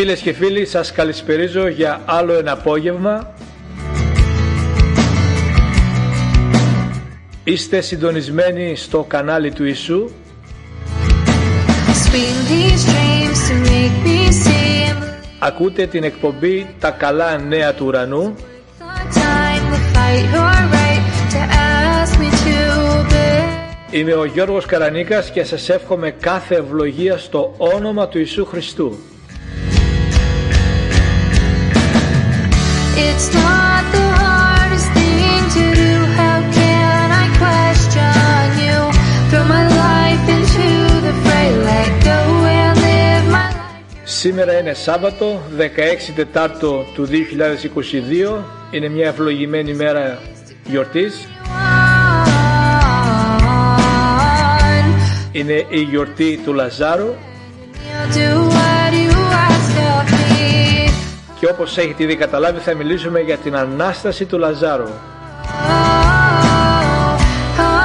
Φίλες και φίλοι, σας καλησπερίζω για άλλο ένα απόγευμα. Είστε συντονισμένοι στο κανάλι του Ιησού Swing these dreams to make me see. Ακούτε την εκπομπή «Τα καλά νέα του ουρανού» The time to fight your right to ask me to obey. Είμαι ο Γιώργος Καρανίκας και σας εύχομαι κάθε ευλογία στο όνομα του Ιησού Χριστού. Σήμερα είναι Σάββατο, 16 Τετάρτο του 2022. Είναι μια ευλογημένη μέρα γιορτής. On. Είναι η γιορτή του Λαζάρου και όπως έχετε ήδη καταλάβει θα μιλήσουμε για την Ανάσταση του Λαζάρου. Oh, oh, oh.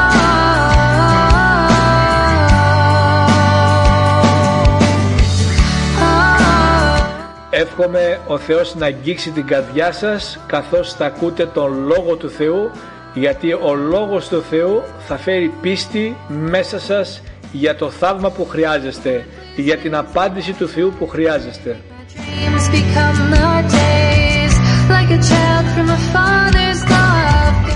Εύχομαι ο Θεός να αγγίξει την καρδιά σας καθώς θα ακούτε τον Λόγο του Θεού γιατί ο Λόγος του Θεού θα φέρει πίστη μέσα σας για το θαύμα που χρειάζεστε, για την απάντηση του Θεού που χρειάζεστε. Dreams become the days, like a child from a father's love.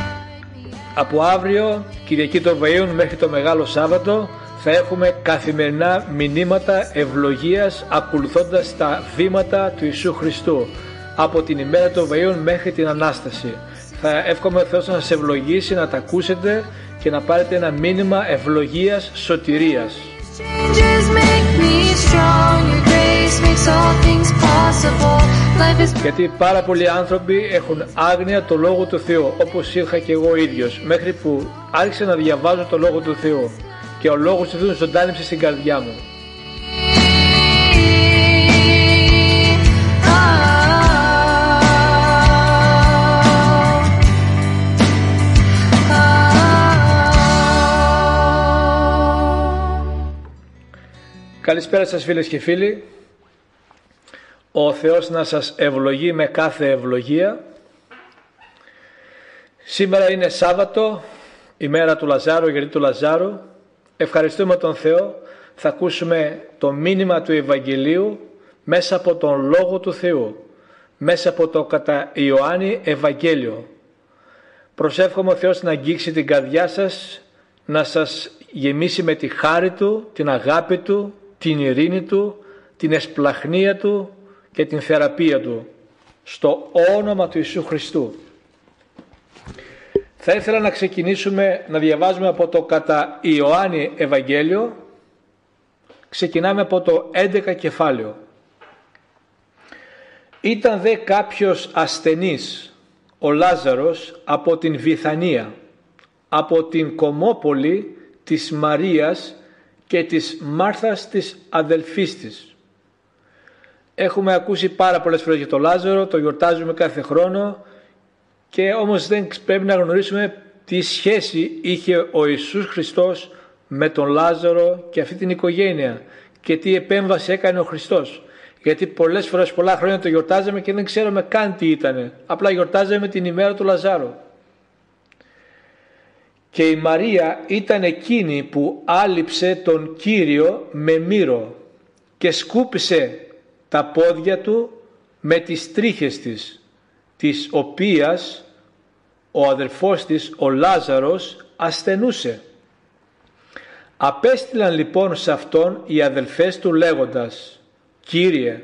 Από αύριο, Κυριακή των Βαΐων μέχρι το Μεγάλο Σάββατο, θα έχουμε καθημερινά μηνύματα ευλογίας ακολουθώντας τα βήματα του Ιησού Χριστού από την ημέρα των Βαΐων μέχρι την Ανάσταση. Θα εύχομαι ο Θεός να σας ευλογήσει, να τα ακούσετε και να πάρετε ένα μήνυμα ευλογίας σωτηρίας. Changes make me strong. Your grace makes all things possible. Life is Γιατί πάρα πολλοί άνθρωποι έχουν άγνοια το Λόγο του Θεού, όπως είχα και εγώ ίδιος, μέχρι που άρχισα να διαβάζω το Λόγο του Θεού και ο Λόγος του Θεού ζωντάνεψε στην καρδιά μου. Καλησπέρα σας φίλες και φίλοι. Ο Θεός να σας ευλογεί με κάθε ευλογία. Σήμερα είναι Σάββατο, ημέρα του Λαζάρου, η γιορτή του Λαζάρου. Ευχαριστούμε τον Θεό. Θα ακούσουμε το μήνυμα του Ευαγγελίου μέσα από τον Λόγο του Θεού. Μέσα από το κατά Ιωάννη Ευαγγέλιο. Προσεύχομαι ο Θεός να αγγίξει την καρδιά σας, να σας γεμίσει με τη χάρη Του, την αγάπη Του, την ειρήνη Του, την εσπλαχνία Του και την θεραπεία Του. Στο όνομα του Ιησού Χριστού. Θα ήθελα να ξεκινήσουμε να διαβάζουμε από το κατά Ιωάννη Ευαγγέλιο. Ξεκινάμε από το 11 κεφάλαιο. Ήταν δε κάποιος ασθενής, ο Λάζαρος, από την Βιθανία, από την Κομόπολη της Μαρίας και της Μάρθας της αδελφής της. Έχουμε ακούσει πάρα πολλές φορές για τον Λάζαρο, το γιορτάζουμε κάθε χρόνο και όμως δεν πρέπει να γνωρίσουμε τι σχέση είχε ο Ιησούς Χριστός με τον Λάζαρο και αυτή την οικογένεια και τι επέμβαση έκανε ο Χριστός. Γιατί πολλές φορές, πολλά χρόνια το γιορτάζαμε και δεν ξέρουμε καν τι ήτανε. Απλά γιορτάζαμε την ημέρα του Λαζάρου. Και η Μαρία ήταν εκείνη που άλυψε τον Κύριο με μύρο και σκούπισε τα πόδια του με τις τρίχες της, της οποίας ο αδερφός της, ο Λάζαρος, ασθενούσε. Απέστειλαν λοιπόν σε αυτόν οι αδελφές του λέγοντας «Κύριε,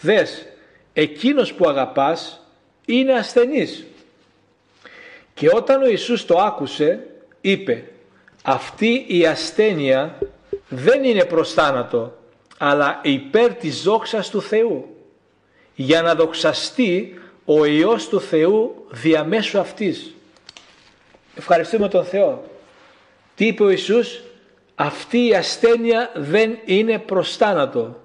δες, εκείνος που αγαπάς είναι ασθενής». Και όταν ο Ιησούς το άκουσε, είπε «Αυτή η ασθένεια δεν είναι προς θάνατο, αλλά υπέρ της δόξας του Θεού, για να δοξαστεί ο Υιός του Θεού διαμέσου αυτής. Ευχαριστούμε τον Θεό. Τι είπε ο Ιησούς, αυτή η ασθένεια δεν είναι προς θάνατο.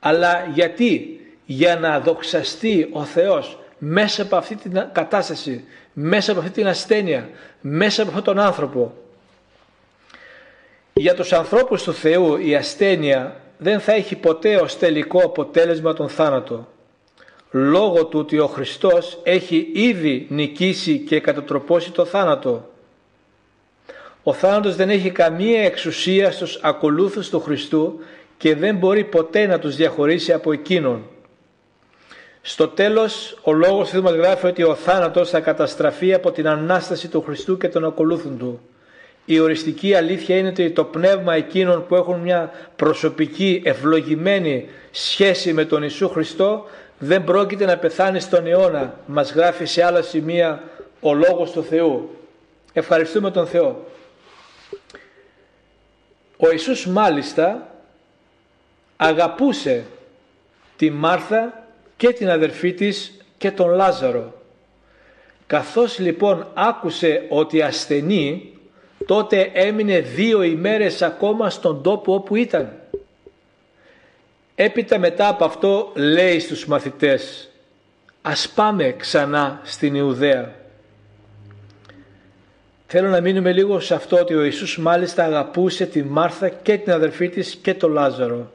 Αλλά γιατί, για να δοξαστεί ο Θεός μέσα από αυτή την κατάσταση, μέσα από αυτή την ασθένεια, μέσα από αυτόν τον άνθρωπο. Για τους ανθρώπους του Θεού η ασθένεια δεν θα έχει ποτέ ως τελικό αποτέλεσμα τον θάνατο. Λόγω του ότι ο Χριστός έχει ήδη νικήσει και κατατροπώσει το θάνατο. Ο θάνατος δεν έχει καμία εξουσία στους ακολούθους του Χριστού και δεν μπορεί ποτέ να τους διαχωρίσει από εκείνον. Στο τέλος ο λόγος του μας γράφει ότι ο θάνατος θα καταστραφεί από την Ανάσταση του Χριστού και των ακολούθων Του. Η οριστική αλήθεια είναι ότι το πνεύμα εκείνων που έχουν μια προσωπική ευλογημένη σχέση με τον Ιησού Χριστό δεν πρόκειται να πεθάνει στον αιώνα. Μας γράφει σε άλλα σημεία ο Λόγος του Θεού. Ευχαριστούμε τον Θεό. Ο Ιησούς μάλιστα αγαπούσε τη Μάρθα και την αδερφή της και τον Λάζαρο. Καθώς λοιπόν άκουσε ότι ασθενεί, τότε έμεινε δύο ημέρες ακόμα στον τόπο όπου ήταν. Έπειτα μετά από αυτό λέει στους μαθητές «Ας πάμε ξανά στην Ιουδαία». Θέλω να μείνουμε λίγο σε αυτό ότι ο Ιησούς μάλιστα αγαπούσε τη Μάρθα και την αδερφή της και τον Λάζαρο.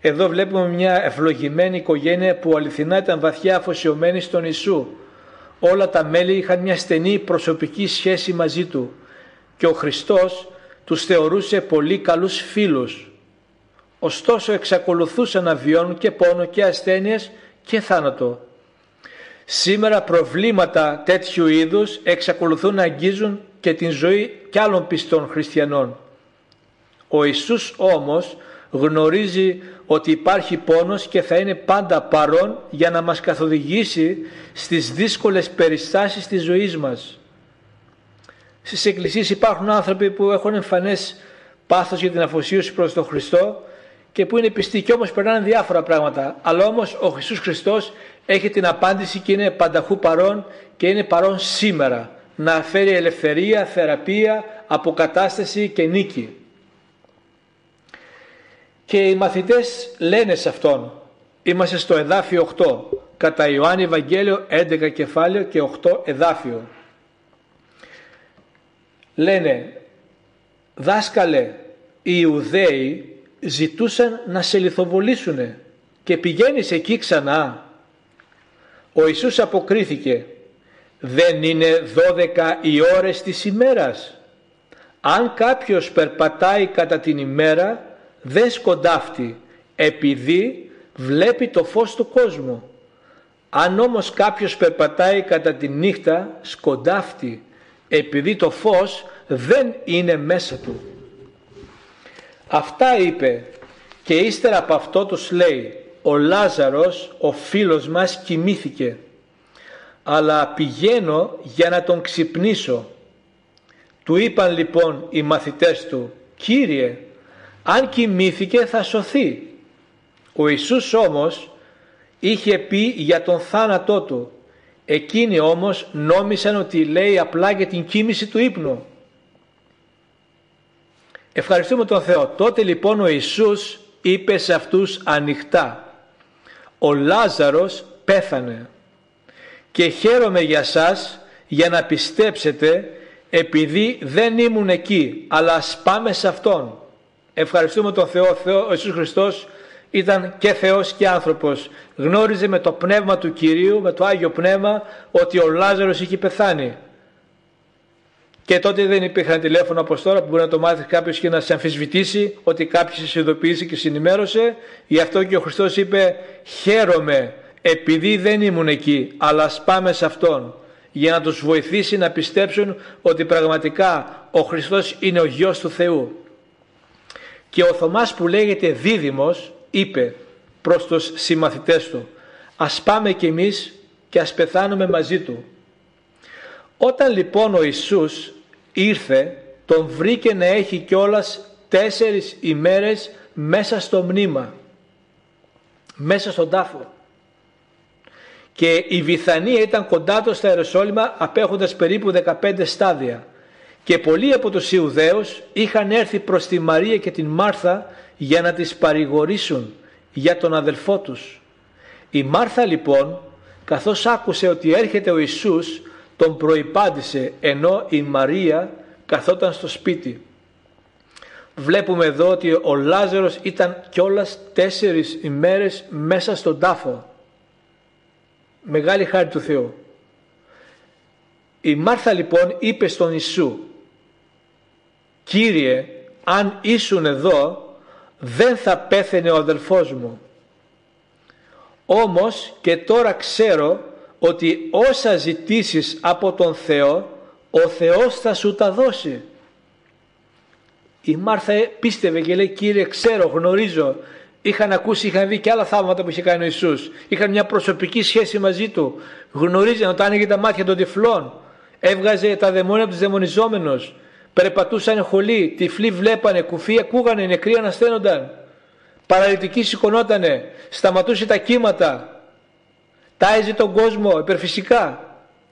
Εδώ βλέπουμε μια ευλογημένη οικογένεια που αληθινά ήταν βαθιά αφοσιωμένη στον Ιησού. Όλα τα μέλη είχαν μια στενή προσωπική σχέση μαζί Του και ο Χριστός τους θεωρούσε πολύ καλούς φίλους. Ωστόσο εξακολουθούσαν να βιώνουν και πόνο και ασθένειες και θάνατο. Σήμερα προβλήματα τέτοιου είδους εξακολουθούν να αγγίζουν και την ζωή κι άλλων πιστών χριστιανών. Ο Ιησούς όμως γνωρίζει ότι υπάρχει πόνος και θα είναι πάντα παρόν για να μας καθοδηγήσει στις δύσκολες περιστάσεις της ζωής μας. Στις εκκλησίες υπάρχουν άνθρωποι που έχουν εμφανές πάθος για την αφοσίωση προς τον Χριστό και που είναι πιστοί και όμως περνάνε διάφορα πράγματα. Αλλά όμως ο Χριστός Χριστός έχει την απάντηση και είναι πανταχού παρόν και είναι παρόν σήμερα να φέρει ελευθερία, θεραπεία, αποκατάσταση και νίκη. Και οι μαθητές λένε σε αυτόν, είμαστε στο εδάφιο 8, κατά Ιωάννη Ευαγγέλιο 11 κεφάλαιο και 8 εδάφιο. Λένε, δάσκαλε, οι Ιουδαίοι ζητούσαν να σε λιθοβολήσουνε και πηγαίνεις εκεί ξανά. Ο Ιησούς αποκρίθηκε, δεν είναι 12 οι ώρες της ημέρας. Αν κάποιος περπατάει κατά την ημέρα δεν σκοντάφτει επειδή βλέπει το φως του κόσμου. Αν όμως κάποιος περπατάει κατά τη νύχτα σκοντάφτει επειδή το φως δεν είναι μέσα του. Αυτά είπε και ύστερα από αυτό τους λέει ο Λάζαρος ο φίλος μας κοιμήθηκε αλλά πηγαίνω για να τον ξυπνήσω. Του είπαν λοιπόν οι μαθητές του «Κύριε αν κοιμήθηκε θα σωθεί. Ο Ιησούς όμως είχε πει για τον θάνατό του. Εκείνοι όμως νόμισαν ότι λέει απλά για την κοίμηση του ύπνου. Ευχαριστούμε τον Θεό. Τότε λοιπόν ο Ιησούς είπε σε αυτούς ανοιχτά «Ο Λάζαρος πέθανε και χαίρομαι για σας για να πιστέψετε επειδή δεν ήμουν εκεί αλλά ας πάμε σε Αυτόν». Ευχαριστούμε τον Θεό, Θεό, ο Ιησούς Χριστός ήταν και Θεός και άνθρωπος. Γνώριζε με το πνεύμα του Κυρίου, με το Άγιο Πνεύμα, ότι ο Λάζαρος είχε πεθάνει. Και τότε δεν υπήρχαν τηλέφωνο όπως τώρα που μπορεί να το μάθει κάποιος και να σε αμφισβητήσει ότι κάποιος σε ειδοποιήσει και συνημέρωσε. Γι' αυτό και ο Χριστός είπε χαίρομαι επειδή δεν ήμουν εκεί αλλά ας πάμε σε Αυτόν για να τους βοηθήσει να πιστέψουν ότι πραγματικά ο Χριστός είναι ο Γιος του Θεού. Και ο Θωμάς που λέγεται δίδυμος είπε προς τους συμμαθητές του ας πάμε κι εμείς και ας πεθάνουμε μαζί του. Όταν λοιπόν ο Ιησούς ήρθε τον βρήκε να έχει κιόλας τέσσερις ημέρες μέσα στο μνήμα, μέσα στον τάφο. και η Βιθανία ήταν κοντά του στα Ιεροσόλυμα απέχοντας περίπου 15 στάδια και πολλοί από τους Ιουδαίους είχαν έρθει προς τη Μαρία και την Μάρθα για να τις παρηγορήσουν για τον αδελφό τους. Η Μάρθα λοιπόν καθώς άκουσε ότι έρχεται ο Ιησούς τον προϋπάντησε ενώ η Μαρία καθόταν στο σπίτι. Βλέπουμε εδώ ότι ο Λάζαρος ήταν κιόλας τέσσερις ημέρες μέσα στον τάφο. Μεγάλη χάρη του Θεού. Η Μάρθα λοιπόν είπε στον Ιησού «Κύριε, αν ήσουν εδώ δεν θα πέθαινε ο αδελφός μου. Όμως και τώρα ξέρω ότι όσα ζητήσεις από τον Θεό, ο Θεός θα σου τα δώσει. Η Μάρθα πίστευε και λέει Κύριε ξέρω γνωρίζω είχαν ακούσει, είχαν δει και άλλα θαύματα που είχε κάνει ο Ιησούς. Είχαν μια προσωπική σχέση μαζί του. Γνωρίζαν ότι άνοιγε τα μάτια των τυφλών. Έβγαζε τα δαιμόνια από τους δαιμονιζόμενους. Περπατούσαν χολοί, τυφλοί βλέπανε, κουφοί ακούγανε, νεκροί ανασταίνονταν. Παραλυτικοί σηκωνότανε, σταματούσε τα κύματα. Τάιζε τον κόσμο υπερφυσικά.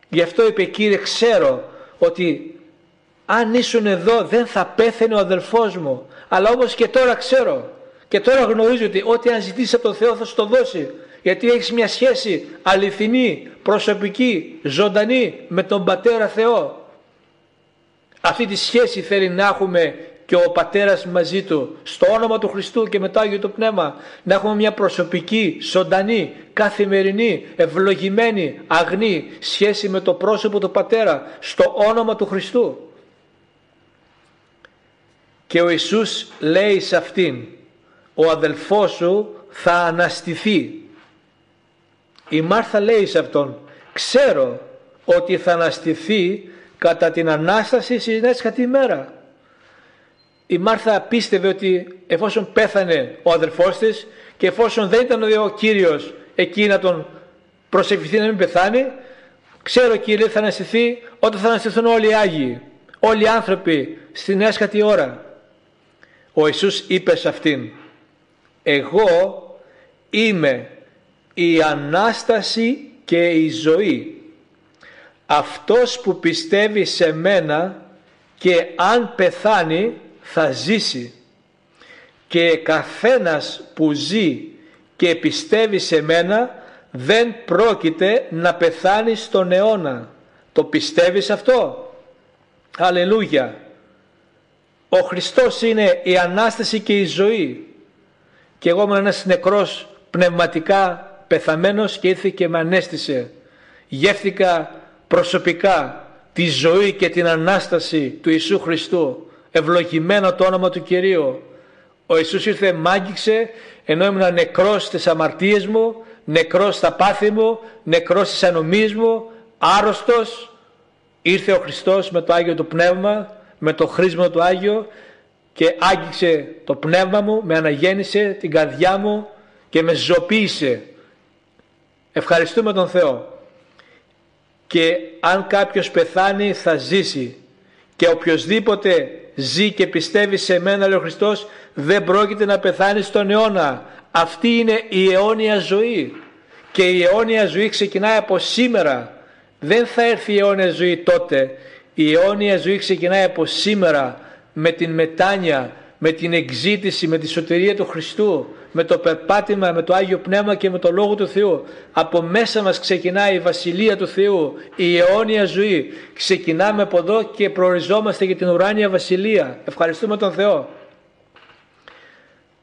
Γι' αυτό είπε Κύριε ξέρω ότι αν ήσουν εδώ δεν θα πέθαινε ο αδελφός μου. Αλλά όμως και τώρα ξέρω και τώρα γνωρίζω ότι ό,τι αν ζητήσει από τον Θεό θα σου το δώσει. Γιατί έχεις μια σχέση αληθινή, προσωπική, ζωντανή με τον Πατέρα Θεό. Αυτή τη σχέση θέλει να έχουμε και ο Πατέρας μαζί Του στο όνομα του Χριστού και με το Άγιο του Πνεύμα να έχουμε μια προσωπική, ζωντανή, καθημερινή, ευλογημένη, αγνή σχέση με το πρόσωπο του Πατέρα στο όνομα του Χριστού. Και ο Ιησούς λέει σε αυτήν ο αδελφός σου θα αναστηθεί. Η Μάρθα λέει σε αυτόν ξέρω ότι θα αναστηθεί κατά την Ανάσταση στην έσχατη μέρα. Η Μάρθα πίστευε ότι εφόσον πέθανε ο αδελφός της και εφόσον δεν ήταν ο Κύριος εκεί να τον προσευχηθεί να μην πεθάνει, ξέρω Κύριε θα αναστηθεί όταν θα αναστηθούν όλοι οι Άγιοι, όλοι οι άνθρωποι στην έσχατη ώρα. Ο Ιησούς είπε σε αυτήν εγώ είμαι η Ανάσταση και η ζωή. Αυτός που πιστεύει σε μένα και αν πεθάνει θα ζήσει. Και καθένας που ζει και πιστεύει σε μένα δεν πρόκειται να πεθάνει στον αιώνα. Το πιστεύεις αυτό; Αλληλούια. Ο Χριστός είναι η Ανάσταση και η ζωή και εγώ ήμουν ένας νεκρός πνευματικά πεθαμένος και ήρθε και με ανέστησε. Γεύθηκα προσωπικά τη ζωή και την Ανάσταση του Ιησού Χριστού. Ευλογημένο το όνομα του Κυρίου. Ο Ιησούς ήρθε μάγγιξε ενώ ήμουν νεκρός στις αμαρτίες μου, νεκρός στα πάθη μου, νεκρός στις ανομίες μου, άρρωστος. Ήρθε ο Χριστός με το Άγιο του Πνεύμα, με το χρήσμα του Άγιο και άγγιξε το πνεύμα μου, με αναγέννησε την καρδιά μου και με ζωοποίησε. Ευχαριστούμε τον Θεό. Και αν κάποιος πεθάνει θα ζήσει και οποιοδήποτε ζει και πιστεύει σε μένα λέει ο Χριστός δεν πρόκειται να πεθάνει στον αιώνα. Αυτή είναι η αιώνια ζωή και η αιώνια ζωή ξεκινάει από σήμερα. Δεν θα έρθει η αιώνια ζωή τότε. Η αιώνια ζωή ξεκινάει από σήμερα με την μετάνια, με την εξήτηση, με τη σωτηρία του Χριστού, με το περπάτημα, με το Άγιο Πνεύμα και με το Λόγο του Θεού. Από μέσα μας ξεκινάει η Βασιλεία του Θεού, η αιώνια ζωή. Ξεκινάμε από εδώ και προοριζόμαστε για την ουράνια Βασιλεία. Ευχαριστούμε τον Θεό.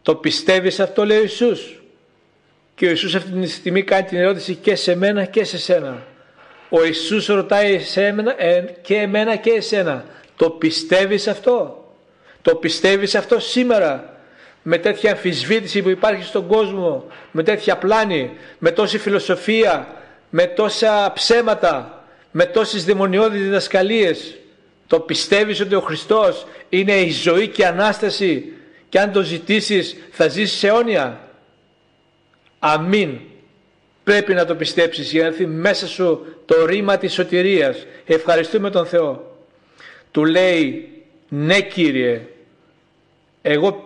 Το πιστεύεις αυτό λέει ο Ιησούς; Και ο Ιησούς αυτή τη στιγμή κάνει την ερώτηση και σε μένα και σε σένα. Ο Ιησούς ρωτάει σε ε, και εμένα και εσένα. Το πιστεύεις αυτό; Το πιστεύεις αυτό σήμερα; Με τέτοια αμφισβήτηση που υπάρχει στον κόσμο, με τέτοια πλάνη, με τόση φιλοσοφία, με τόσα ψέματα, με τόσες δαιμονιώδεις διδασκαλίες. Το πιστεύεις ότι ο Χριστός είναι η ζωή και η Ανάσταση και αν το ζητήσεις θα ζήσεις αιώνια. Αμήν. Πρέπει να το πιστέψεις για να έρθει μέσα σου το ρήμα της σωτηρίας. Ευχαριστούμε τον Θεό. Του λέει ναι Κύριε εγώ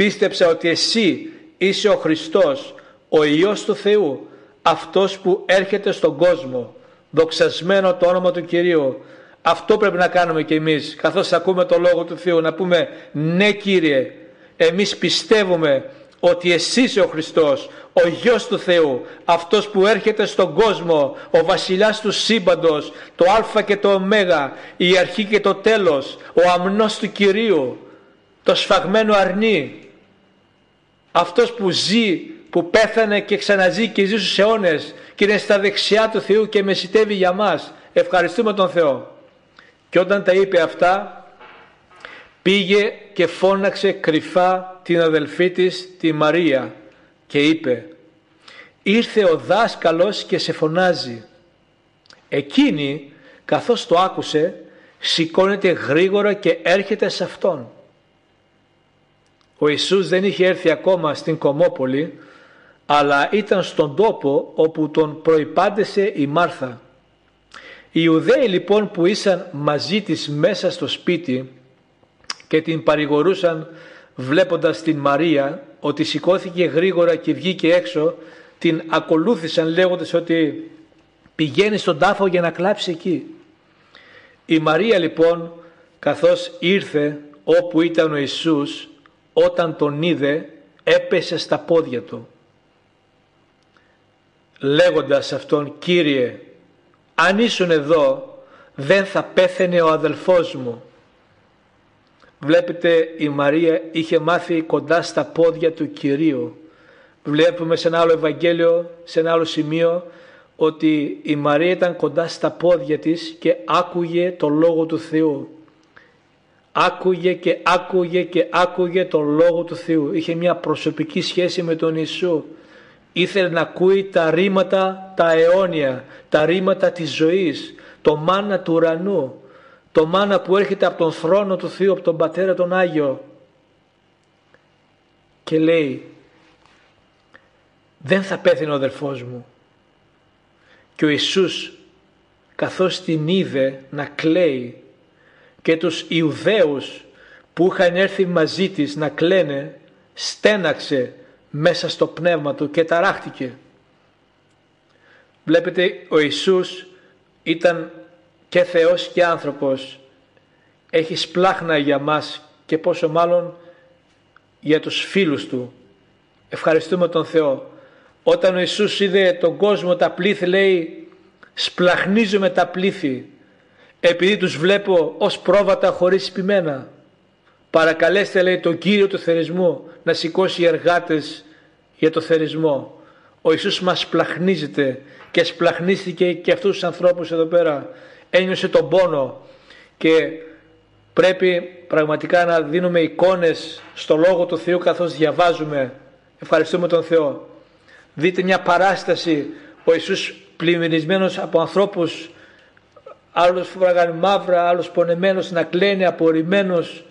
πίστεψα ότι εσύ είσαι ο Χριστός, ο Υιός του Θεού, αυτός που έρχεται στον κόσμο. Δοξασμένο το όνομα του Κυρίου. Αυτό πρέπει να κάνουμε κι εμείς καθώς ακούμε το Λόγο του Θεού να πούμε ναι Κύριε εμείς πιστεύουμε ότι εσύ είσαι ο Χριστός, ο Γιος του Θεού, αυτός που έρχεται στον κόσμο, ο βασιλιάς του σύμπαντος, το Α και το Ω, η αρχή και το τέλος, ο αμνός του Κυρίου, το σφαγμένο αρνί, αυτός που ζει, που πέθανε και ξαναζεί και ζει στους αιώνες και είναι στα δεξιά του Θεού και μεσητεύει για μας. Ευχαριστούμε τον Θεό. Και όταν τα είπε αυτά, πήγε και φώναξε κρυφά την αδελφή της, τη Μαρία και είπε «Ήρθε ο δάσκαλος και σε φωνάζει». Εκείνη, καθώς το άκουσε, σηκώνεται γρήγορα και έρχεται σε Αυτόν. Ο Ιησούς δεν είχε έρθει ακόμα στην Κομόπολη, αλλά ήταν στον τόπο όπου τον προϋπάντησε η Μάρθα. Οι Ιουδαίοι λοιπόν που ήσαν μαζί της μέσα στο σπίτι και την παρηγορούσαν βλέποντας την Μαρία ότι σηκώθηκε γρήγορα και βγήκε έξω την ακολούθησαν λέγοντας ότι πηγαίνει στον τάφο για να κλάψει εκεί. Η Μαρία λοιπόν καθώς ήρθε όπου ήταν ο Ιησούς όταν τον είδε έπεσε στα πόδια του λέγοντας αυτόν «Κύριε, αν ήσουν εδώ δεν θα πέθαινε ο αδελφός μου». Βλέπετε η Μαρία είχε μάθει κοντά στα πόδια του Κυρίου. Βλέπουμε σε ένα άλλο Ευαγγέλιο, σε ένα άλλο σημείο, ότι η Μαρία ήταν κοντά στα πόδια της και άκουγε το Λόγο του Θεού. Άκουγε και άκουγε και άκουγε το Λόγο του Θεού. Είχε μια προσωπική σχέση με τον Ιησού. Ήθελε να ακούει τα ρήματα τα αιώνια, τα ρήματα της ζωής, το μάνα του ουρανού, το μάνα που έρχεται από τον θρόνο του Θεού, από τον Πατέρα τον Άγιο. Και λέει, δεν θα πέθει ο αδερφός μου. Και ο Ιησούς καθώς την είδε να κλαίει και τους Ιουδαίους που είχαν έρθει μαζί της να κλαίνε στέναξε μέσα στο πνεύμα του και ταράχτηκε. Βλέπετε ο Ιησούς ήταν και Θεός και άνθρωπος. Έχει σπλάχνα για μας και πόσο μάλλον για τους φίλους Του. Ευχαριστούμε τον Θεό. Όταν ο Ιησούς είδε τον κόσμο τα πλήθη λέει σπλαχνίζομαι τα πλήθη επειδή τους βλέπω ως πρόβατα χωρίς πειμένα. Παρακαλέστε λέει τον Κύριο του θερισμού να σηκώσει εργάτες για το θερισμό. Ο Ιησούς μας σπλαχνίζεται και σπλαχνίστηκε και αυτούς τους ανθρώπους εδώ πέρα. Ένιωσε τον πόνο και πρέπει πραγματικά να δίνουμε εικόνες στο Λόγο του Θεού καθώς διαβάζουμε. Ευχαριστούμε τον Θεό. Δείτε μια παράσταση ο Ιησούς πλημμυρισμένος από ανθρώπους άλλος φοράγαν μαύρα, άλλος πονεμένος να κλαίνει, απορριμμένος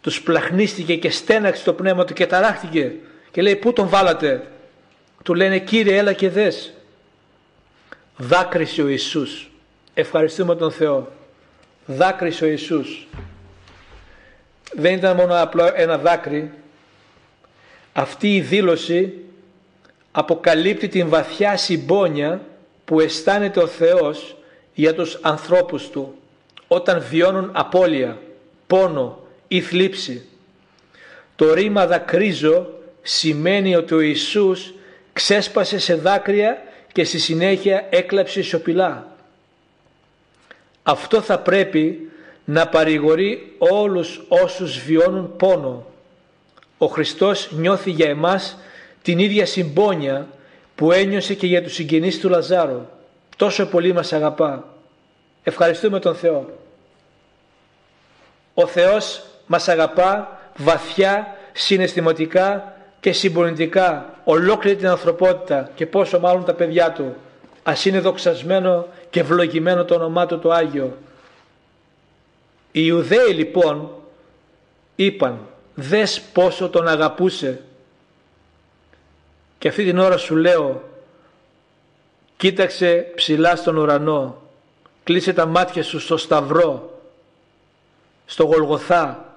τους πλαχνίστηκε και στέναξε το πνεύμα του και ταράχτηκε. Και λέει πού τον βάλατε; Του λένε Κύριε έλα και δες δάκρυσε ο Ιησούς ευχαριστούμε τον Θεό δάκρυσε ο Ιησούς δεν ήταν μόνο απλό ένα δάκρυ. Αυτή η δήλωση αποκαλύπτει την βαθιά συμπόνια που αισθάνεται ο Θεός για τους ανθρώπους Του όταν βιώνουν απώλεια, πόνο ή θλίψη. Το ρήμα δακρύζω σημαίνει ότι ο Ιησούς ξέσπασε σε δάκρυα και στη συνέχεια έκλαψε σιωπηλά. Αυτό θα πρέπει να παρηγορεί όλους όσους βιώνουν πόνο. Ο Χριστός νιώθει για εμάς την ίδια συμπόνια που ένιωσε και για τους συγγενείς του Λαζάρου. Τόσο πολύ μας αγαπά. Ευχαριστούμε τον Θεό. Ο Θεός μας αγαπά βαθιά, συναισθηματικά και συμπονητικά ολόκληρη την ανθρωπότητα και πόσο μάλλον τα παιδιά του. Ας είναι δοξασμένο και ευλογημένο το όνομά του το Άγιο. Οι Ιουδαίοι λοιπόν είπαν δες πόσο τον αγαπούσε και αυτή την ώρα σου λέω κοίταξε ψηλά στον ουρανό κλείσε τα μάτια σου στο σταυρό στο Γολγοθά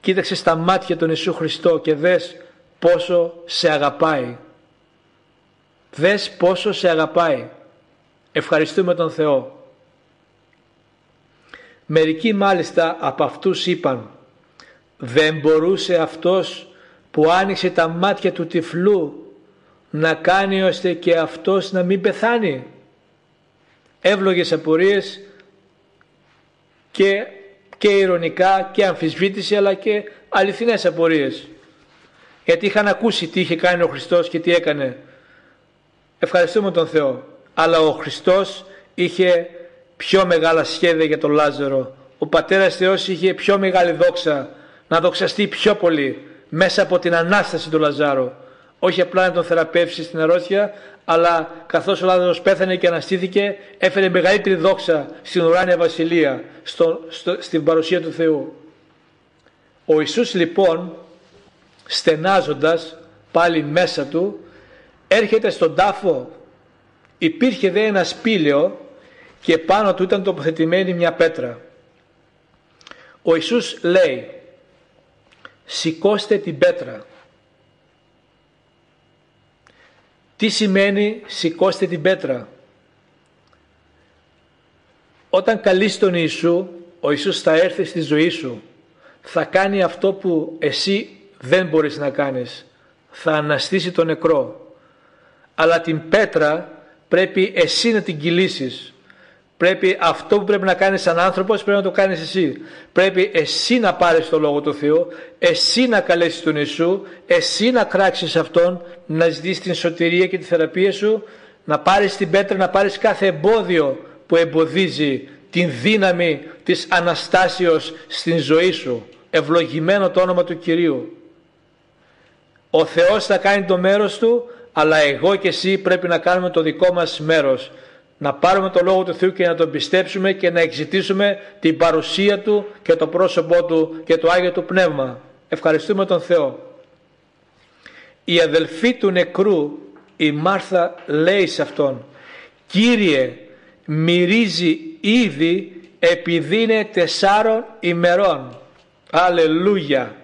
κοίταξε στα μάτια τον Ιησού Χριστό και δες πόσο σε αγαπάει Δες πόσο σε αγαπάει. Ευχαριστούμε τον Θεό. Μερικοί μάλιστα από αυτούς είπαν δεν μπορούσε αυτός που άνοιξε τα μάτια του τυφλού να κάνει ώστε και αυτός να μην πεθάνει. Εύλογες απορίες και, και ηρωνικά και αμφισβήτηση αλλά και αληθινές απορίες. Γιατί είχαν ακούσει τι είχε κάνει ο Χριστός και τι έκανε. Ευχαριστούμε τον Θεό. Αλλά ο Χριστός είχε πιο μεγάλα σχέδια για τον Λάζαρο. Ο Πατέρας Θεός είχε πιο μεγάλη δόξα να δοξαστεί πιο πολύ μέσα από την Ανάσταση του Λαζάρου. Όχι απλά να τον θεραπεύσει στην αρρώστια, αλλά καθώς ο Λάζαρος πέθανε και αναστήθηκε, έφερε μεγαλύτερη δόξα στην ουράνια βασιλεία, στο, στο, στην παρουσία του Θεού. Ο Ιησούς λοιπόν, στενάζοντας πάλι μέσα του, έρχεται στον τάφο. Υπήρχε δε ένα σπήλαιο και πάνω του ήταν τοποθετημένη μια πέτρα. Ο Ιησούς λέει σηκώστε την πέτρα. Τι σημαίνει σηκώστε την πέτρα. Όταν καλείς τον Ιησού, ο Ιησούς θα έρθει στη ζωή σου. Θα κάνει αυτό που εσύ δεν μπορείς να κάνεις. Θα αναστήσει τον νεκρό. Αλλά την πέτρα πρέπει εσύ να την κυλήσεις. Πρέπει αυτό που πρέπει να κάνεις σαν άνθρωπος πρέπει να το κάνεις εσύ. Πρέπει εσύ να πάρεις το Λόγο του Θεού, εσύ να καλέσεις τον Ιησού, εσύ να κράξεις Αυτόν, να ζητήσεις την σωτηρία και τη θεραπεία σου, να πάρεις την πέτρα, να πάρεις κάθε εμπόδιο που εμποδίζει την δύναμη της Αναστάσεως στην ζωή σου. Ευλογημένο το όνομα του Κυρίου. Ο Θεός θα κάνει το μέρος Του, αλλά εγώ και εσύ πρέπει να κάνουμε το δικό μας μέρος να πάρουμε το Λόγο του Θεού και να τον πιστέψουμε και να εξητήσουμε την παρουσία Του και το πρόσωπό Του και το Άγιο Του Πνεύμα. Ευχαριστούμε τον Θεό. Η αδελφή του νεκρού, η Μάρθα λέει σε Αυτόν «Κύριε, μυρίζει ήδη επειδή είναι τεσσάρων ημερών». Αλληλούια.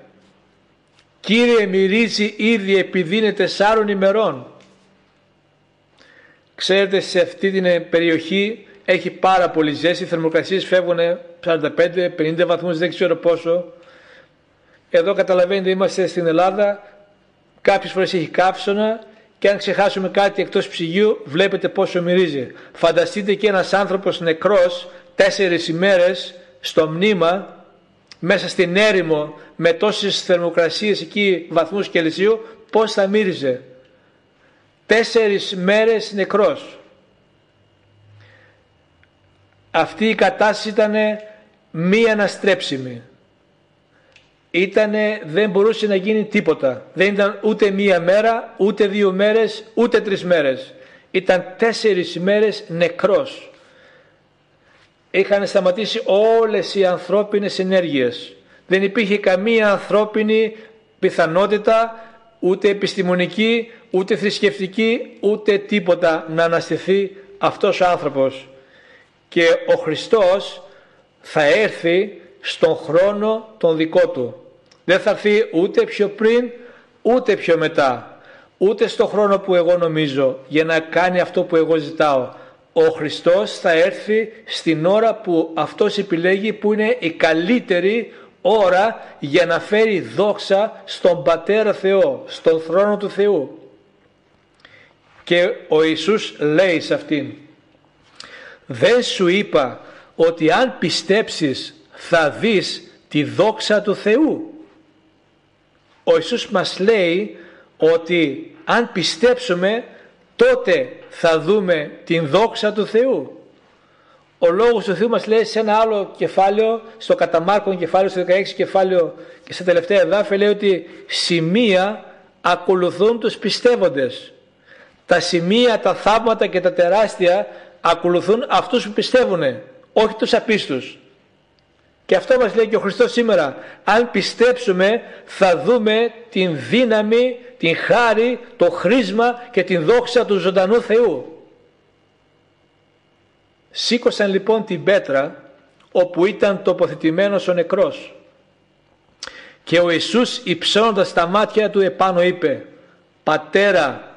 Κύριε μυρίζει ήδη επειδή είναι τεσσάρων ημερών. Ξέρετε σε αυτή την περιοχή έχει πάρα πολύ ζέστη, οι θερμοκρασίες φεύγουν 45-50 βαθμούς, δεν ξέρω πόσο. Εδώ καταλαβαίνετε είμαστε στην Ελλάδα, κάποιες φορές έχει καύσωνα και αν ξεχάσουμε κάτι εκτός ψυγείου βλέπετε πόσο μυρίζει. Φανταστείτε και ένας άνθρωπος νεκρός τέσσερις ημέρες στο μνήμα μέσα στην έρημο με τόσες θερμοκρασίες εκεί βαθμούς Κελσίου πώς θα μύριζε τέσσερις μέρες νεκρός. Αυτή η κατάσταση ήταν μη αναστρέψιμη. Ήτανε, δεν μπορούσε να γίνει τίποτα. Δεν ήταν ούτε μία μέρα, ούτε δύο μέρες, ούτε τρεις μέρες. Ήταν τέσσερις μέρες νεκρός. Είχαν σταματήσει όλες οι ανθρώπινες ενέργειες. Δεν υπήρχε καμία ανθρώπινη πιθανότητα ούτε επιστημονική, ούτε θρησκευτική, ούτε τίποτα να αναστηθεί αυτός ο άνθρωπος. Και ο Χριστός θα έρθει στον χρόνο τον δικό του. Δεν θα έρθει ούτε πιο πριν, ούτε πιο μετά. Ούτε στον χρόνο που εγώ νομίζω για να κάνει αυτό που εγώ ζητάω. Ο Χριστός θα έρθει στην ώρα που αυτός επιλέγει που είναι η καλύτερη ώρα για να φέρει δόξα στον Πατέρα Θεό, στον θρόνο του Θεού. Και ο Ιησούς λέει σε αυτήν «Δεν σου είπα ότι αν πιστέψεις θα δεις τη δόξα του Θεού». Ο Ιησούς μας λέει ότι αν πιστέψουμε τότε θα δούμε την δόξα του Θεού. Ο λόγος του Θεού μας λέει σε ένα άλλο κεφάλαιο, στο καταμάρκον κεφάλαιο, στο 16 κεφάλαιο και στα τελευταία εδάφια λέει ότι σημεία ακολουθούν τους πιστεύοντες. Τα σημεία, τα θαύματα και τα τεράστια ακολουθούν αυτούς που πιστεύουν, όχι τους απίστους. Και αυτό μας λέει και ο Χριστός σήμερα. Αν πιστέψουμε θα δούμε την δύναμη, την χάρη, το χρήσμα και την δόξα του ζωντανού Θεού. Σήκωσαν λοιπόν την πέτρα όπου ήταν τοποθετημένος ο νεκρός. Και ο Ιησούς υψώνοντας τα μάτια του επάνω είπε «Πατέρα,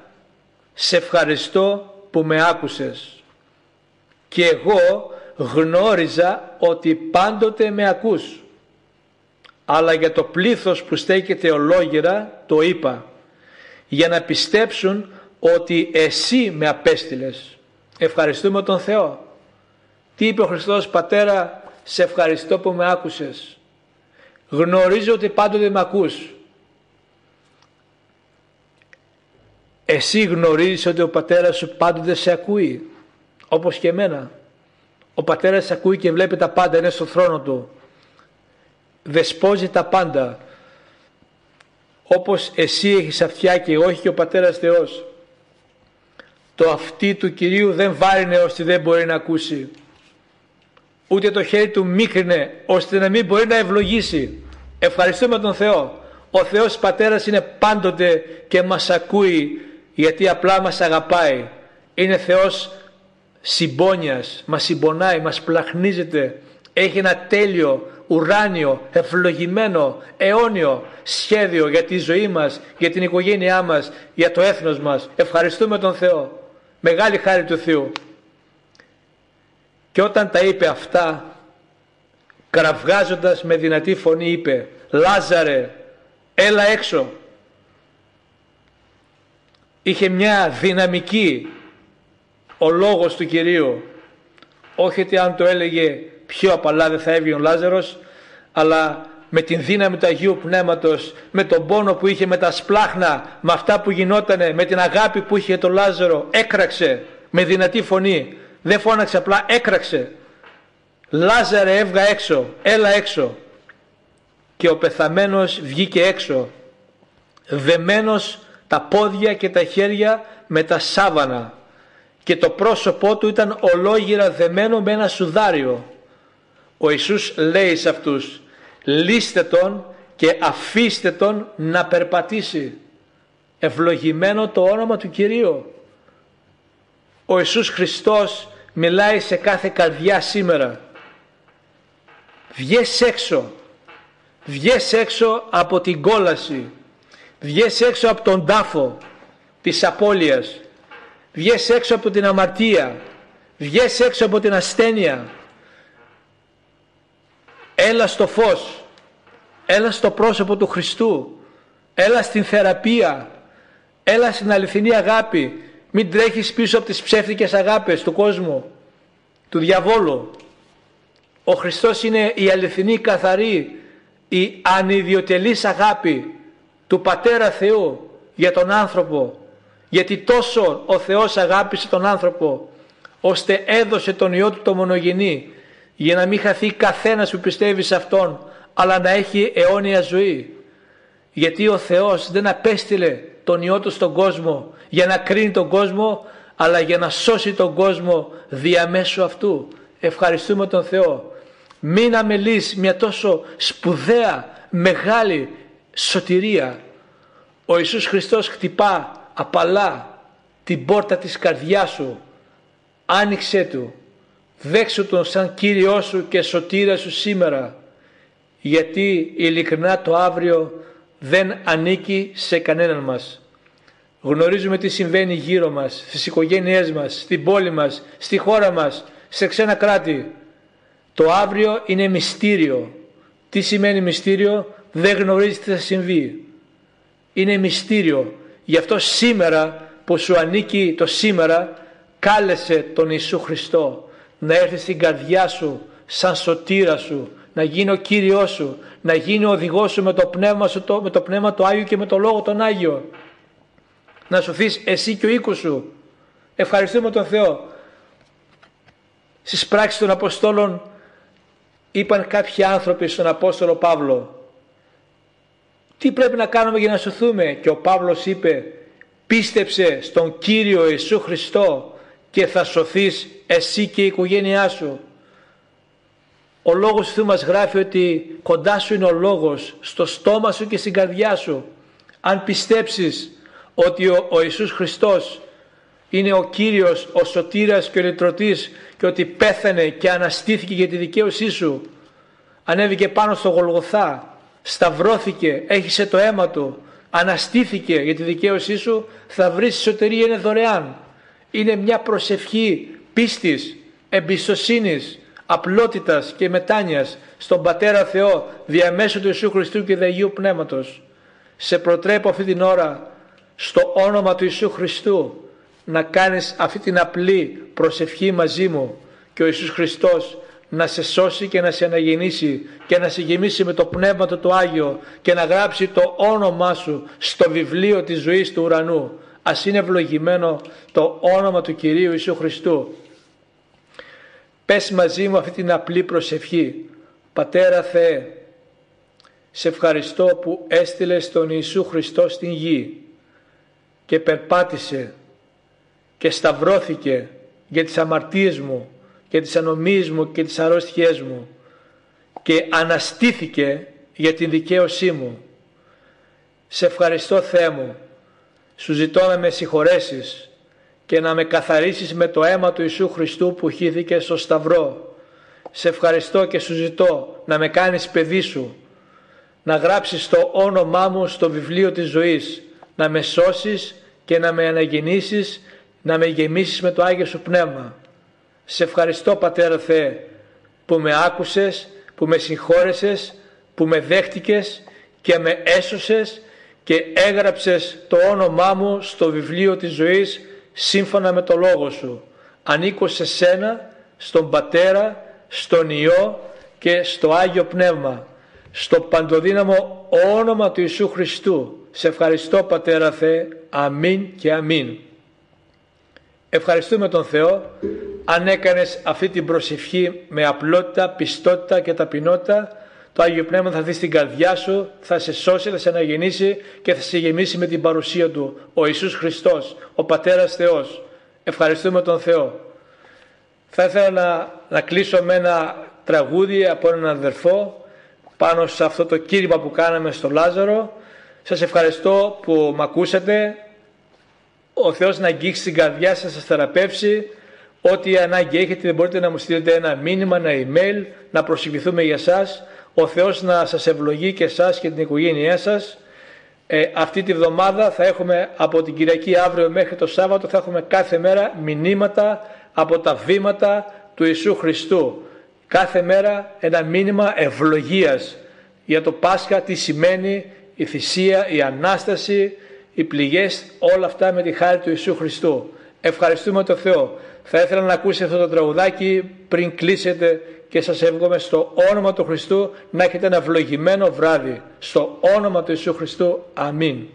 σε ευχαριστώ που με άκουσες. Και εγώ γνώριζα ότι πάντοτε με ακούς. Αλλά για το πλήθος που στέκεται ολόγυρα το είπα για να πιστέψουν ότι εσύ με απέστειλες. Ευχαριστούμε τον Θεό τι είπε ο Χριστός Πατέρα σε ευχαριστώ που με άκουσες. Γνωρίζω ότι πάντοτε με ακούς. Εσύ γνωρίζεις ότι ο πατέρας σου πάντοτε σε ακούει όπως και εμένα. Ο πατέρας σε ακούει και βλέπει τα πάντα είναι στο θρόνο του. Δεσπόζει τα πάντα όπως εσύ έχεις αυτιά και όχι και ο πατέρας Θεός. Το αυτί του Κυρίου δεν βάρινε ώστε δεν μπορεί να ακούσει ούτε το χέρι του μίκρινε ώστε να μην μπορεί να ευλογήσει ευχαριστούμε τον Θεό ο Θεός Πατέρας είναι πάντοτε και μας ακούει γιατί απλά μας αγαπάει είναι Θεός συμπόνιας μας συμπονάει, μας πλαχνίζεται έχει ένα τέλειο ουράνιο, ευλογημένο, αιώνιο σχέδιο για τη ζωή μας, για την οικογένειά μας, για το έθνος μας. Ευχαριστούμε τον Θεό. Μεγάλη χάρη του Θεού. Και όταν τα είπε αυτά, κραυγάζοντας με δυνατή φωνή είπε «Λάζαρε, έλα έξω». Είχε μια δυναμική ο λόγος του Κυρίου. Όχι ότι αν το έλεγε πιο απαλά δεν θα έβγαινε ο Λάζαρος, αλλά με την δύναμη του Αγίου Πνεύματος, με τον πόνο που είχε, με τα σπλάχνα, με αυτά που γινότανε, με την αγάπη που είχε το Λάζαρο, έκραξε με δυνατή φωνή. Δεν φώναξε απλά, έκραξε. Λάζαρε έβγα έξω, έλα έξω. Και ο πεθαμένος βγήκε έξω, δεμένος τα πόδια και τα χέρια με τα σάβανα και το πρόσωπό του ήταν ολόγυρα δεμένο με ένα σουδάριο ο Ιησούς λέει σε αυτούς λύστε τον και αφήστε τον να περπατήσει. Ευλογημένο το όνομα του Κυρίου. Ο Ιησούς Χριστός μιλάει σε κάθε καρδιά σήμερα. Βγες έξω. Βγες έξω από την κόλαση. Βγες έξω από τον τάφο της απώλειας. Βγες έξω από την αμαρτία. Βγες έξω από την ασθένεια Έλα στο φως. Έλα στο πρόσωπο του Χριστού. Έλα στην θεραπεία. Έλα στην αληθινή αγάπη. Μην τρέχεις πίσω από τις ψεύτικες αγάπες του κόσμου. Του διαβόλου. Ο Χριστός είναι η αληθινή καθαρή. Η ανιδιοτελής αγάπη του Πατέρα Θεού για τον άνθρωπο. Γιατί τόσο ο Θεός αγάπησε τον άνθρωπο ώστε έδωσε τον Υιό του το μονογενή για να μην χαθεί καθένας που πιστεύει σε Αυτόν αλλά να έχει αιώνια ζωή. Γιατί ο Θεός δεν απέστειλε τον Υιό Του στον κόσμο για να κρίνει τον κόσμο αλλά για να σώσει τον κόσμο διαμέσου αυτού. Ευχαριστούμε τον Θεό. Μην αμελείς μια τόσο σπουδαία, μεγάλη σωτηρία. Ο Ιησούς Χριστός χτυπά απαλά την πόρτα της καρδιάς σου. Άνοιξέ Του Δέξου Τον σαν Κύριό σου και σωτήρα σου σήμερα γιατί ειλικρινά το αύριο δεν ανήκει σε κανέναν μας. Γνωρίζουμε τι συμβαίνει γύρω μας, στις οικογένειές μας, στην πόλη μας, στη χώρα μας, σε ξένα κράτη. Το αύριο είναι μυστήριο. Τι σημαίνει μυστήριο, δεν γνωρίζεις τι θα συμβεί. Είναι μυστήριο. Γι' αυτό σήμερα που σου ανήκει το σήμερα, κάλεσε τον Ιησού Χριστό να έρθει στην καρδιά σου σαν σωτήρα σου, να γίνει ο Κύριός σου, να γίνει ο οδηγός σου με το πνεύμα, σου, με το πνεύμα του Άγιο και με το Λόγο τον Άγιο. Να σωθείς εσύ και ο οίκος σου. Ευχαριστούμε τον Θεό. Στις πράξεις των Αποστόλων είπαν κάποιοι άνθρωποι στον Απόστολο Παύλο τι πρέπει να κάνουμε για να σωθούμε; Και ο Παύλος είπε πίστεψε στον Κύριο Ιησού Χριστό και θα σωθείς εσύ και η οικογένειά σου. Ο λόγος του μας γράφει ότι κοντά σου είναι ο λόγος, στο στόμα σου και στην καρδιά σου. Αν πιστέψεις ότι ο, ο Ιησούς Χριστός είναι ο Κύριος, ο Σωτήρας και ο Λυτρωτής και ότι πέθανε και αναστήθηκε για τη δικαίωσή σου. Ανέβηκε πάνω στο Γολγοθά, σταυρώθηκε, έχισε το αίμα του, αναστήθηκε για τη δικαίωσή σου, θα βρεις σωτηρία είναι δωρεάν. Είναι μια προσευχή πίστης, εμπιστοσύνης, απλότητας και μετάνοιας στον Πατέρα Θεό διαμέσου του Ιησού Χριστού και του Αγίου Πνεύματος. Σε προτρέπω αυτή την ώρα στο όνομα του Ιησού Χριστού να κάνεις αυτή την απλή προσευχή μαζί μου και ο Ιησούς Χριστός να σε σώσει και να σε αναγεννήσει και να σε γεμίσει με το Πνεύμα του το Άγιο και να γράψει το όνομά σου στο βιβλίο της ζωής του ουρανού. Ας είναι ευλογημένο το όνομα του Κυρίου Ιησού Χριστού. Πες μαζί μου αυτή την απλή προσευχή. Πατέρα Θεέ, σε ευχαριστώ που έστειλες τον Ιησού Χριστό στην γη και περπάτησε και σταυρώθηκε για τις αμαρτίες μου και τις ανομίες μου και τις αρρώστιές μου και αναστήθηκε για την δικαίωσή μου. Σε ευχαριστώ Θεέ μου, σου ζητώ να με συγχωρέσεις και να με καθαρίσεις με το αίμα του Ιησού Χριστού που χύθηκε στο Σταυρό. Σε ευχαριστώ και σου ζητώ να με κάνεις παιδί σου, να γράψεις το όνομά μου στο βιβλίο της ζωής, να με σώσεις και να με αναγεννήσεις, να με γεμίσεις με το Άγιο Σου Πνεύμα. Σε ευχαριστώ Πατέρα Θεέ που με άκουσες, που με συγχώρεσες, που με δέχτηκες και με έσωσες και έγραψες το όνομά μου στο βιβλίο της ζωής σύμφωνα με το Λόγο Σου. Ανήκω σε Σένα, στον Πατέρα, στον Υιό και στο Άγιο Πνεύμα, στο παντοδύναμο όνομα του Ιησού Χριστού. Σε ευχαριστώ Πατέρα Θεέ. Αμήν και αμήν. Ευχαριστούμε τον Θεό αν έκανες αυτή την προσευχή με απλότητα, πιστότητα και ταπεινότητα το Άγιο Πνεύμα θα δει στην καρδιά σου, θα σε σώσει, θα σε αναγεννήσει και θα σε γεμίσει με την παρουσία Του. Ο Ιησούς Χριστός, ο Πατέρας Θεός. Ευχαριστούμε τον Θεό. Θα ήθελα να, να κλείσω με ένα τραγούδι από έναν αδερφό πάνω σε αυτό το κήρυμα που κάναμε στο Λάζαρο. Σας ευχαριστώ που με ακούσατε. Ο Θεός να αγγίξει την καρδιά σας, σας θεραπεύσει. Ό,τι ανάγκη έχετε δεν μπορείτε να μου στείλετε ένα μήνυμα, ένα email, να προσευχηθούμε για σας. Ο Θεός να σας ευλογεί και εσάς και την οικογένειά σας. Ε, αυτή τη βδομάδα θα έχουμε από την Κυριακή αύριο μέχρι το Σάββατο θα έχουμε κάθε μέρα μηνύματα από τα βήματα του Ιησού Χριστού. Κάθε μέρα ένα μήνυμα ευλογίας για το Πάσχα, τι σημαίνει η θυσία, η Ανάσταση, οι πληγές, όλα αυτά με τη χάρη του Ιησού Χριστού. Ευχαριστούμε τον Θεό. Θα ήθελα να ακούσετε αυτό το τραγουδάκι πριν κλείσετε και σας εύχομαι στο όνομα του Χριστού να έχετε ένα ευλογημένο βράδυ. Στο όνομα του Ιησού Χριστού. Αμήν.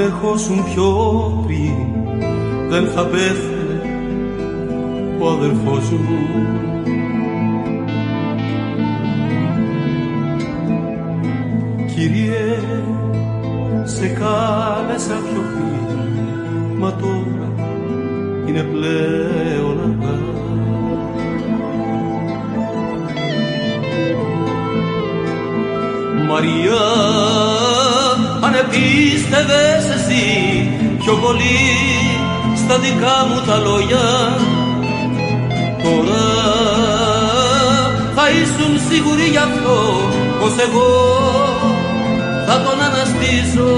Αν ερχόσουν πιο πριν δεν θα πέθαινε ο αδερφός μου. Κύριε σε κάλεσα πιο πριν μα τώρα είναι πλέον αργά. Μαριά αν επίστευες εσύ πιο πολύ στα δικά μου τα λόγια. Τώρα θα ήσουν σίγουροι γι' αυτό πως εγώ θα τον αναστήσω.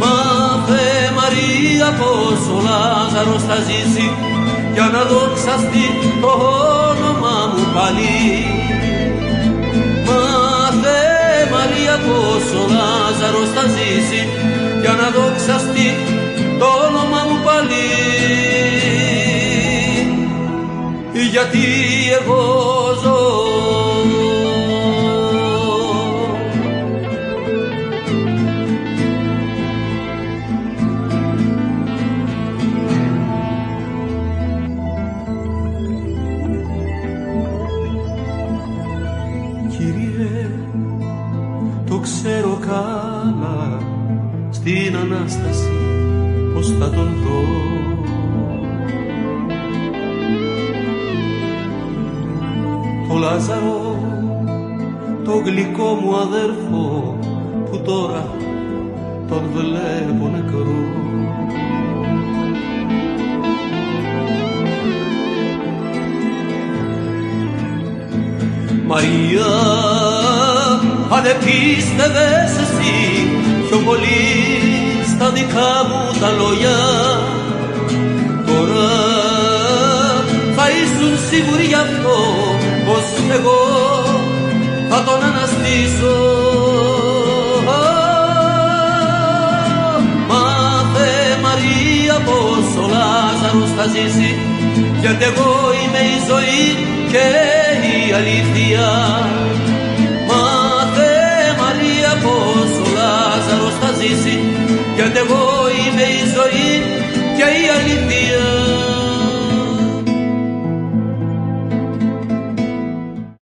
Μάθε Μαρία πως ο Λάζαρος θα ζήσει για να δοξαστεί το όνομα μου πάλι Μαρία πως ο Λάζαρος θα ζήσει για να δοξαστεί το όνομα μου πάλι. Γιατί εγώ ζω την Ανάσταση πως θα τον δω. Το Λάζαρο, το γλυκό μου αδέρφο που τώρα τον βλέπω νεκρό. Μαρία, αν επίστευες εσύ πιο πολύ στα δικά μου τα λόγια. Τώρα θα ήσουν σίγουροι γι' αυτό πως εγώ θα τον αναστήσω. Μάθε Μαρία πως ο Λάζαρος θα ζήσει γιατί εγώ είμαι η ζωή και η αλήθεια. Μάθε Μαρία πως ο Λάζαρος θα ζήσει γιατί εγώ είμαι η ζωή και η αλήθεια;